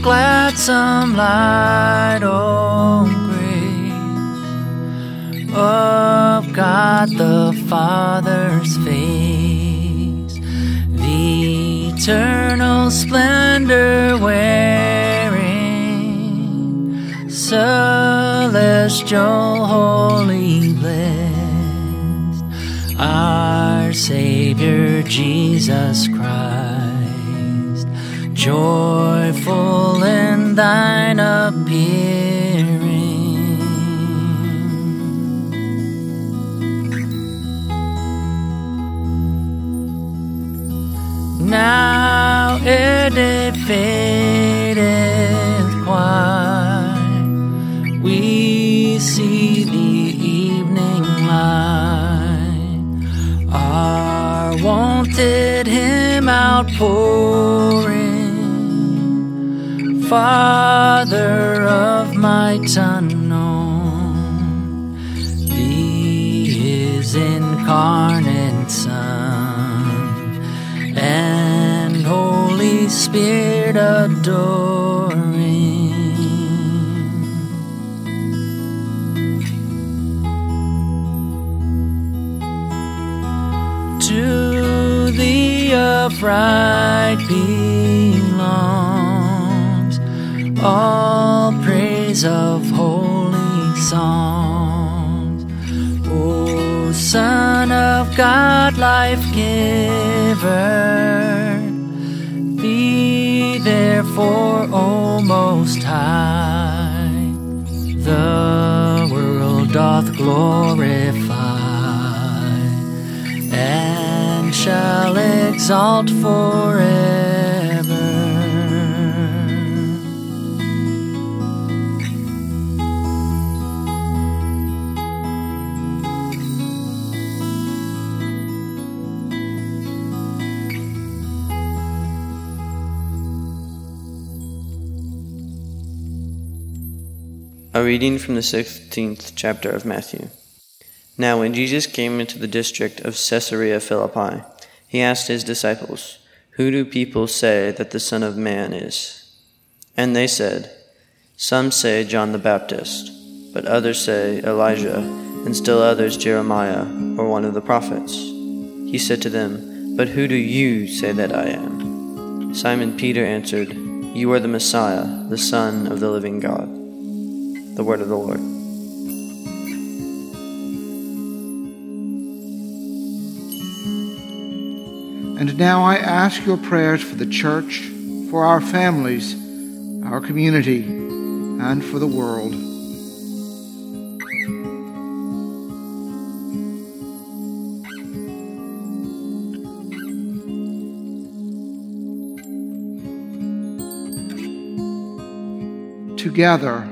gladsome light, oh, grace of God the Father's face, the eternal splendor wearing, celestial, holy, blessed, our Savior Jesus Christ, joyful in thine appearing. Now it fadeth quite. We see the evening light. Our wonted hymn outpouring. Father of my unknown, the his incarnate Son and Holy Spirit adoring. To the upright belongs all praise of holy songs. O Son of God, life giver, be therefore, O Most High, the world doth glorify and shall exalt forever. Reading from the 16th chapter of Matthew. Now, when Jesus came into the district of Caesarea Philippi, he asked his disciples, Who do people say that the Son of Man is? And they said, Some say John the Baptist, but others say Elijah, and still others Jeremiah, or one of the prophets. He said to them, But who do you say that I am? Simon Peter answered, You are the Messiah, the Son of the living God. The word of the Lord. And now I ask your prayers for the church, for our families, our community, and for the world. Together,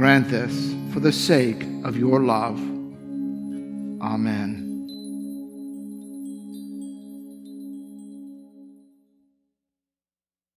Grant this for the sake of your love. Amen.